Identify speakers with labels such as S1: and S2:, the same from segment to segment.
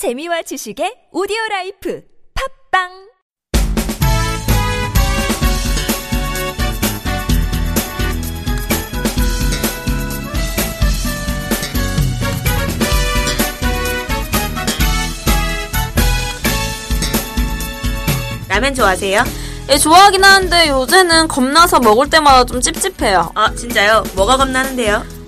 S1: 재미와 지식의 오디오 라이프 팟빵
S2: 라면 좋아하세요?
S3: 예, 좋아하긴 하는데 요새는 겁나서 먹을 때마다 좀 찝찝해요.
S2: 아 진짜요? 뭐가 겁나는데요?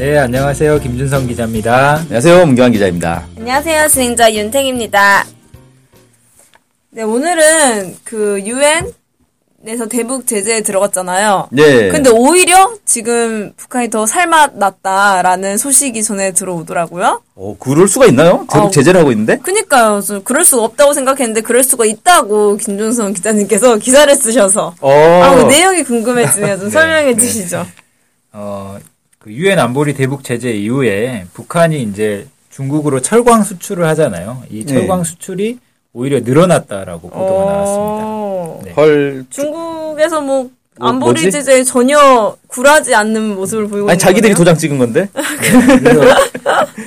S4: 네, 안녕하세요. 김준성 기자입니다.
S5: 안녕하세요. 문경환 기자입니다.
S3: 안녕하세요. 진행자 윤탱입니다. 네, 오늘은 그 유엔에서 대북 제재에 들어갔잖아요.
S5: 네.
S3: 근데 오히려 지금 북한이 더 살맛 났다라는 소식이 전해 들어오더라고요.
S5: 어, 그럴 수가 있나요? 대북
S3: 어.
S5: 제재를 하고 있는데?
S3: 그니까요. 저 그럴 수가 없다고 생각했는데 그럴 수가 있다고 김준성 기자님께서 기사를 쓰셔서
S5: 어.
S3: 아, 그 내용이 궁금해지네요. 좀 설명해 주시죠.
S4: 어, 그 유엔 안보리 대북 제재 이후에 북한이 이제 중국으로 철광 수출을 하잖아요. 이 철광 수출이 오히려 늘어났다라고 보도가 나왔습니다.
S3: 어,
S4: 네.
S5: 헐.
S3: 중국에서 뭐
S5: 뭐,
S3: 안보리
S5: 뭐지?
S3: 제재에 전혀 굴하지 않는 모습을 보이고
S5: 아니, 자기들이
S3: 거네요?
S5: 도장 찍은 건데?
S4: 그래서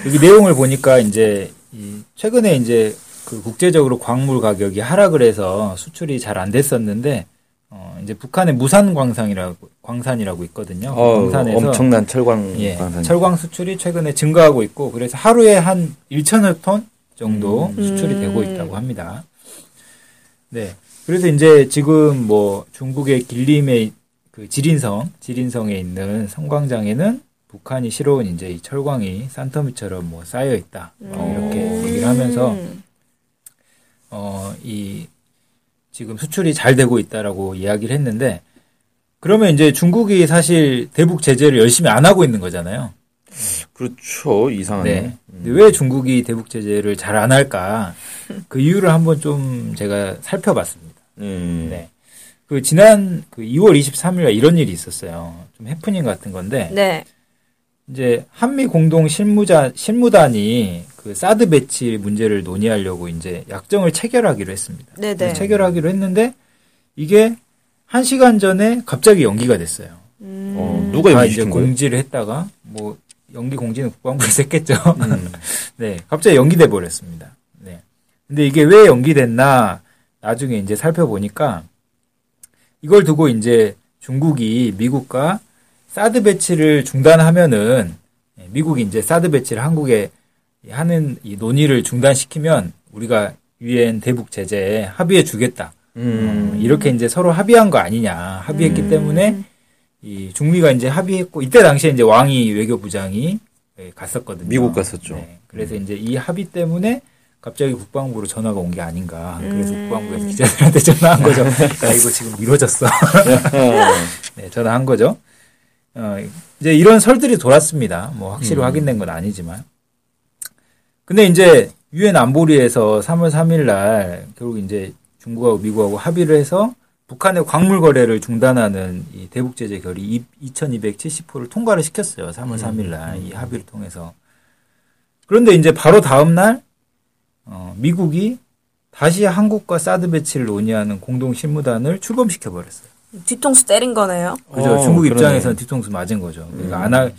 S4: 여기 내용을 보니까 이제 이 최근에 이제 그 국제적으로 광물 가격이 하락을 해서 수출이 잘 안 됐었는데 어, 이제 북한의 무산 광산이라고 광산이라고 있거든요. 그 광산에서
S5: 어, 엄청난 철광
S4: 예. 철광 수출이 최근에 증가하고 있고 그래서 하루에 한 1천여 톤 정도 수출이 되고 있다고 합니다. 네. 그래서 이제 지금 뭐 중국의 길림의 그 지린성, 지린성에 있는 성광장에는 북한이 실어온 이제 이 철광이 산더미처럼 뭐 쌓여 있다. 뭐 이렇게 얘기를 하면서
S3: 음.
S4: 어, 이, 지금 수출이 잘 되고 있다라고 이야기를 했는데, 그러면 이제 중국이 사실 대북 제재를 열심히 안 하고 있는 거잖아요.
S5: 그렇죠. 이상하네.
S4: 네. 근데 왜 중국이 대북 제재를 잘 안 할까? 그 이유를 한번 좀 제가 살펴봤습니다.
S5: 음.
S4: 네. 그 지난 그 2월 23일에 이런 일이 있었어요. 좀 해프닝 같은 건데
S3: 네.
S4: 이제 한미 공동 실무자 실무단이 그 사드 배치 문제를 논의하려고 이제 약정을 체결하기로 했습니다.
S3: 네네.
S4: 그래서 체결하기로 했는데 이게 한 시간 전에 갑자기 연기가 됐어요.
S3: 음.
S5: 어, 누가
S4: 다
S5: 연기 시킨
S4: 이제
S5: 거예요?
S4: 공지를 했다가 뭐 연기 공지는 국방부에서 했겠죠.
S5: 음.
S4: 네, 갑자기 연기돼 버렸습니다. 네. 근데 이게 왜 연기됐나 나중에 이제 살펴보니까 이걸 두고 이제 중국이 미국과 사드 배치를 중단하면은 예, 미국이 이제 사드 배치를 한국에 하는 이 논의를 중단시키면 우리가 유엔 대북 제재에 합의해 주겠다.
S5: 음.
S4: 어, 이렇게 이제 서로 합의한 거 아니냐. 합의했기
S3: 음.
S4: 때문에 이 중미가 이제 합의했고 이때 당시에 이제 왕이 외교부장이 예, 갔었거든요.
S5: 미국 갔었죠.
S4: 네. 그래서 이제 이 합의 때문에 갑자기 국방부로 전화가 온 게 아닌가. 그래서
S3: 음.
S4: 국방부에서 기자들한테 전화한 거죠. 야 이거 지금 미뤄졌어. 네, 전화한 거죠. 어, 이제 이런 설들이 돌았습니다. 뭐 확실히
S5: 음.
S4: 확인된 건 아니지만. 근데 이제 유엔 안보리에서 3월 3일 날 결국 이제 중국하고 미국하고 합의를 해서 북한의 광물 거래를 중단하는 이 대북 제재 결의 2270호를 통과를 시켰어요. 3월 3일 날이 합의를 통해서. 그런데 이제 바로 다음 날 어, 미국이 다시 한국과 사드 배치를 논의하는 공동 실무단을 출범시켜 버렸어요.
S3: 뒤통수 때린 거네요.
S4: 그죠?
S5: 어,
S4: 중국. 입장에서는 뒤통수 맞은 거죠. 그러니까 안 하,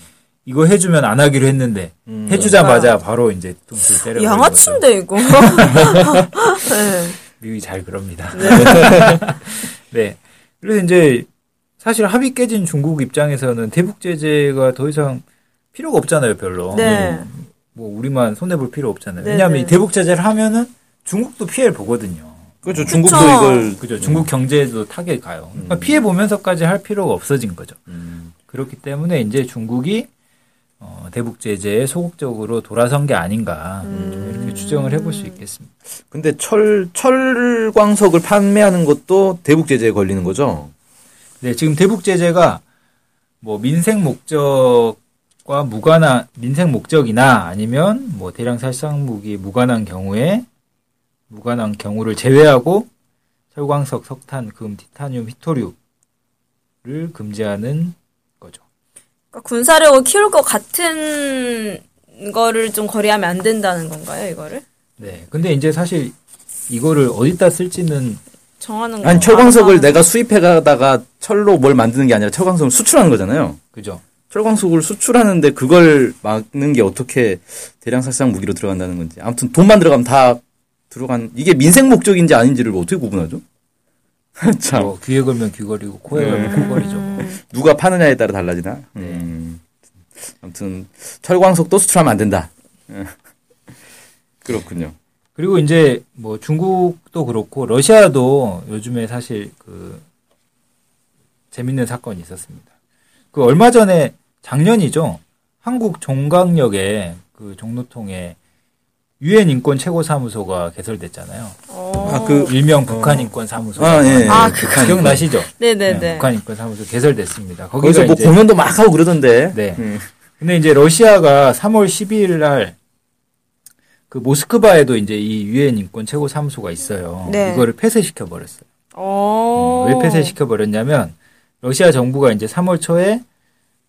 S4: 이거 해주면 안 하기로 했는데
S5: 음.
S4: 해주자마자 바로 이제 뒤통수 때려.
S3: 양아치인데 이거. 네.
S4: 미국이 잘 그럽니다. 네. 그래서 이제 사실 합의 깨진 중국 입장에서는 대북 제재가 더 이상 필요가 없잖아요, 별로.
S3: 네.
S4: 뭐 우리만 손해 볼 필요 없잖아요.
S3: 네,
S4: 왜냐하면
S3: 네.
S4: 이 대북 제재를 하면은 중국도 피해를 보거든요.
S5: 그렇죠. 중국도
S3: 그쵸.
S5: 이걸
S4: 그죠? 중국 경제에도 타격이 가요. 그러니까 피해 보면서까지 할 필요가 없어진 거죠.
S5: 음.
S4: 그렇기 때문에 이제 중국이 어, 대북 제재에 소극적으로 돌아선 게 아닌가 좀 이렇게 추정을 해볼 수 있겠습니다.
S5: 근데 철 철광석을 판매하는 것도 대북 제재에 걸리는 거죠.
S4: 네, 지금 대북 제재가 뭐 민생 목적과 무관한 민생 목적이나 아니면 뭐 대량 살상 무기 무관한 경우에 무관한 경우를 제외하고 철광석, 석탄, 금, 티타늄, 히토류를 금지하는.
S3: 그러니까 군사력을 키울 것 같은 거를 좀 거래하면 안 된다는 건가요, 이거를?
S4: 네, 근데 이제 사실 이거를 어디다 쓸지는
S3: 정하는 거.
S5: 아니 철광석을 내가 수입해 가다가 철로 뭘 만드는 게 아니라 철광석을 수출하는 거잖아요.
S4: 그죠.
S5: 철광석을 수출하는데 그걸 막는 게 어떻게 대량 살상 무기로 들어간다는 건지. 아무튼 돈만 들어가면 다 들어간 이게 민생 목적인지 아닌지를 어떻게 구분하죠? 참
S4: 뭐 귀에 걸면 귀걸이고 코에 걸면 코걸이죠.
S5: 누가 파느냐에 따라 달라지나. 음. 아무튼 철광석도 수출하면 안 된다. 예. 그렇군요.
S4: 그리고 이제 뭐 중국도 그렇고 러시아도 요즘에 사실 그 재밌는 사건이 있었습니다. 그 얼마 전에 작년이죠. 한국 종강역에 그 종로통에 유엔 인권 최고 사무소가 개설됐잖아요.
S3: 어.
S5: 아, 그-
S4: 일명 북한 인권 사무소.
S5: 아, 예. 예.
S3: 아,
S5: 북한
S4: 기억나시죠?
S3: 네네네.
S4: 네, 북한 인권 사무소 개설됐습니다.
S5: 거기서 뭐 공연도 막 하고 그러던데.
S4: 네.
S5: 음.
S4: 근데 이제 러시아가 3월 12일 날 그 모스크바에도 이제 이 유엔 인권 최고 사무소가 있어요.
S3: 네.
S4: 이거를 폐쇄시켜 버렸어요.
S3: 어.
S4: 왜 폐쇄시켜 버렸냐면 러시아 정부가 이제 3월 초에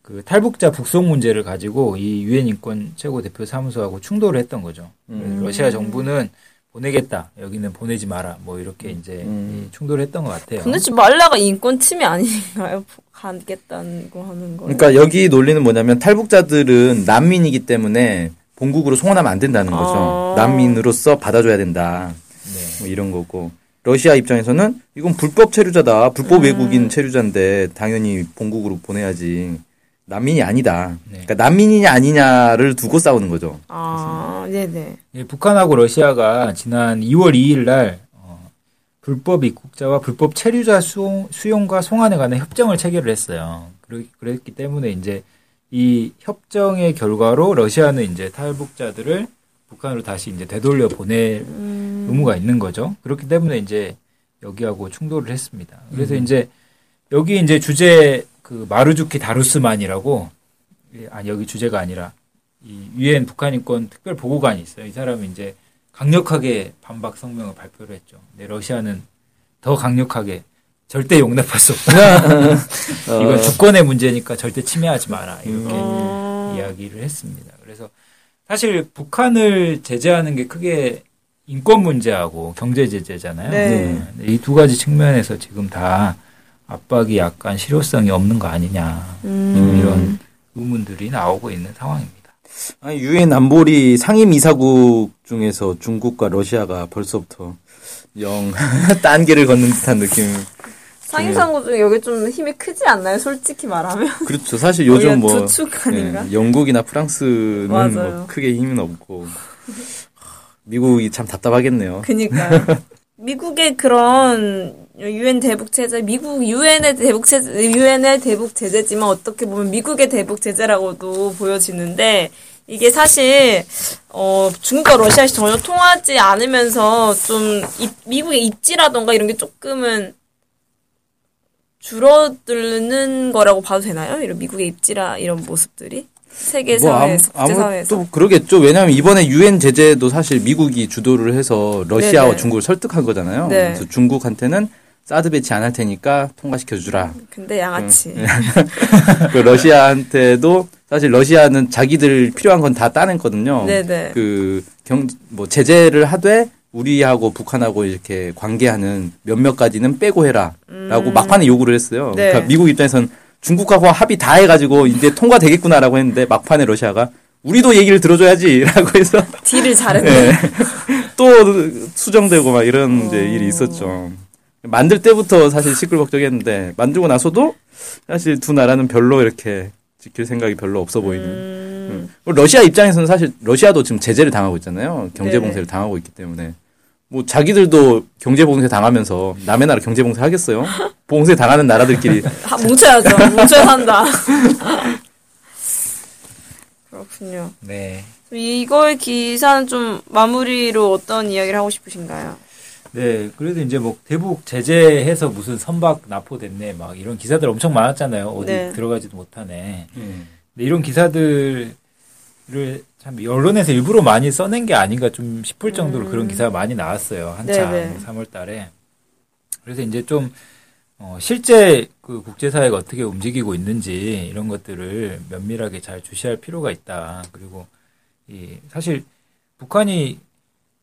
S4: 그 탈북자 북송 문제를 가지고 이 유엔 인권 최고 대표 사무소하고 충돌을 했던 거죠.
S5: 음.
S4: 러시아 정부는 보내겠다. 여기는 보내지 마라. 뭐 이렇게 이제
S5: 음.
S4: 이 충돌을 했던 것 같아요.
S3: 보내지 말라가 인권 침해 아닌가요? 가겠다는 거 하는 거.
S5: 그러니까 여기 논리는 뭐냐면 탈북자들은 난민이기 때문에 본국으로 송환하면 안 된다는 거죠.
S3: 아.
S5: 난민으로서 받아줘야 된다.
S4: 네.
S5: 뭐 이런 거고. 러시아 입장에서는 이건 불법 체류자다. 불법 외국인 체류자인데 당연히 본국으로 보내야지. 난민이 아니다.
S4: 네.
S5: 그러니까 난민이냐 아니냐를 두고 싸우는 거죠.
S3: 아, 네네.
S4: 예, 북한하고 러시아가 지난 2월 2일 날 어, 불법 입국자와 불법 체류자 수용, 수용과 송환에 관한 협정을 체결을 했어요. 그러, 그랬기 때문에 이제 이 협정의 결과로 러시아는 이제 탈북자들을 북한으로 다시 이제 되돌려 보낼
S3: 음.
S4: 의무가 있는 거죠. 그렇기 때문에 이제 여기하고 충돌을 했습니다. 그래서 이제 여기 이제 주제 그 마루주키 다루스만이라고 예, 아 여기 주제가 아니라 이 유엔 북한 인권 특별 보고관이 있어요. 이 사람이 이제 강력하게 반박 성명을 발표를 했죠. 네, 러시아는 더 강력하게 절대 용납할 수 없다. 이건 주권의 문제니까 절대 침해하지 마라. 이렇게
S3: 어.
S4: 이야기를 했습니다. 그래서 사실 북한을 제재하는 게 크게 인권 문제하고 경제 제재잖아요.
S3: 네.
S4: 이두 가지 측면에서 지금 다 압박이 약간 실효성이 없는 거 아니냐
S3: 음.
S4: 이런 의문들이 나오고 있는 상황입니다.
S5: 아니, 유엔 안보리 상임 이사국 중에서 중국과 러시아가 벌써부터 영 단계를 걷는 듯한 느낌.
S3: 상임상고 중에 여기 좀 힘이 크지 않나요? 솔직히 말하면.
S5: 그렇죠. 사실 요즘 뭐? 예, 영국이나 프랑스는. 뭐 크게 힘은 없고 미국이 참 답답하겠네요.
S3: 그니까요. 미국의 그런 유엔 대북 제재, 미국 유엔의 대북 제재, 유엔의 대북 제재지만 어떻게 보면 미국의 대북 제재라고도 보여지는데 이게 사실 어 중국과 러시아에서 전혀 통하지 않으면서 좀 입- 미국의 입지라던가 이런 게 조금은 줄어드는 거라고 봐도 되나요? 이런 미국의 입지라 이런 모습들이 세계
S5: 뭐
S3: 사회에서 국제 사회에서
S5: 아무도 그러겠죠. 왜냐하면 이번에 유엔 제재도 사실 미국이 주도를 해서 러시아와
S3: 네네.
S5: 중국을 설득한 거잖아요.
S3: 네.
S5: 그래서 중국한테는 사드 배치 안 할 테니까 통과시켜 주라.
S3: 근데 양아치.
S5: 그 러시아한테도 사실 러시아는 자기들 필요한 건 다 따냈거든요.
S3: 네네.
S5: 그경뭐 제재를 하되 우리하고 북한하고 이렇게 관계하는 몇몇 가지는 빼고 해라라고 막판에 요구를 했어요.
S3: 음. 네.
S5: 그러니까 미국 입장에선 중국하고 합의 다 해가지고 이제 통과되겠구나라고 했는데 막판에 러시아가 우리도 얘기를 들어줘야지라고 해서
S3: 딜을 잘했네.
S5: 네. 또 수정되고 막 이런 이제 일이 있었죠. 만들 때부터 사실 시끌벅적했는데 만들고 나서도 사실 두 나라는 별로 이렇게 지킬 생각이 별로 없어 보이는.
S3: 음,
S5: 음. 러시아 입장에서는 사실 러시아도 지금 제재를 당하고 있잖아요. 경제
S3: 네네.
S5: 봉쇄를 당하고 있기 때문에 뭐 자기들도 경제 봉쇄 당하면서 남의 나라 경제 봉쇄 하겠어요? 봉쇄 당하는 나라들끼리
S3: 하- 뭉쳐야죠. 뭉쳐야 한다. 그렇군요.
S4: 네.
S3: 이걸 기사는 좀 마무리로 어떤 이야기를 하고 싶으신가요?
S4: 네, 그래도 이제 뭐 대북 제재해서 무슨 선박 납포됐네 막 이런 기사들 엄청 많았잖아요. 어디
S3: 네.
S4: 들어가지도 못하네. 근데 이런 기사들을 참 언론에서 일부러 많이 써낸 게 아닌가 좀 싶을 정도로 그런 기사가 많이 나왔어요. 한참
S3: 음. 네네.
S4: 3월 달에. 그래서 이제 좀 어, 실제 그 국제사회가 어떻게 움직이고 있는지 이런 것들을 면밀하게 잘 주시할 필요가 있다. 그리고 이 사실 북한이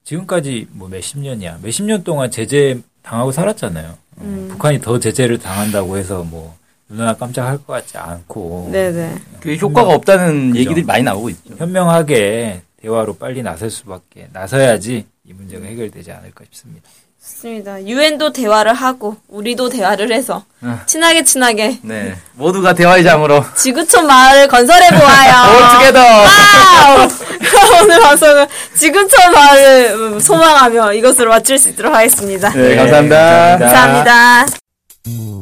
S4: 지금까지 뭐 몇십 년이야. 몇십 년 동안 제재 당하고 살았잖아요. 어,
S3: 음.
S4: 북한이 더 제재를 당한다고 해서 뭐 눈하나 깜짝할 것 같지 않고
S3: 네네.
S5: 그 효과가 없다는
S4: 그죠.
S5: 얘기들이 많이 나오고 있죠.
S4: 현명하게 대화로 빨리 나설 수밖에 나서야지 이 문제가 해결되지 않을까 싶습니다.
S3: 좋습니다. 유엔도 대화를 하고 우리도 대화를 해서
S5: 아.
S3: 친하게 친하게
S5: 네. 모두가 대화의 장으로
S3: 지구촌 마을을 건설해 보아요. 와우! 그럼 오늘 방송은 지구촌 마을을 음, 소망하며 이것으로 마칠 수 있도록 하겠습니다.
S5: 네, 감사합니다.
S4: 감사합니다.
S3: 감사합니다.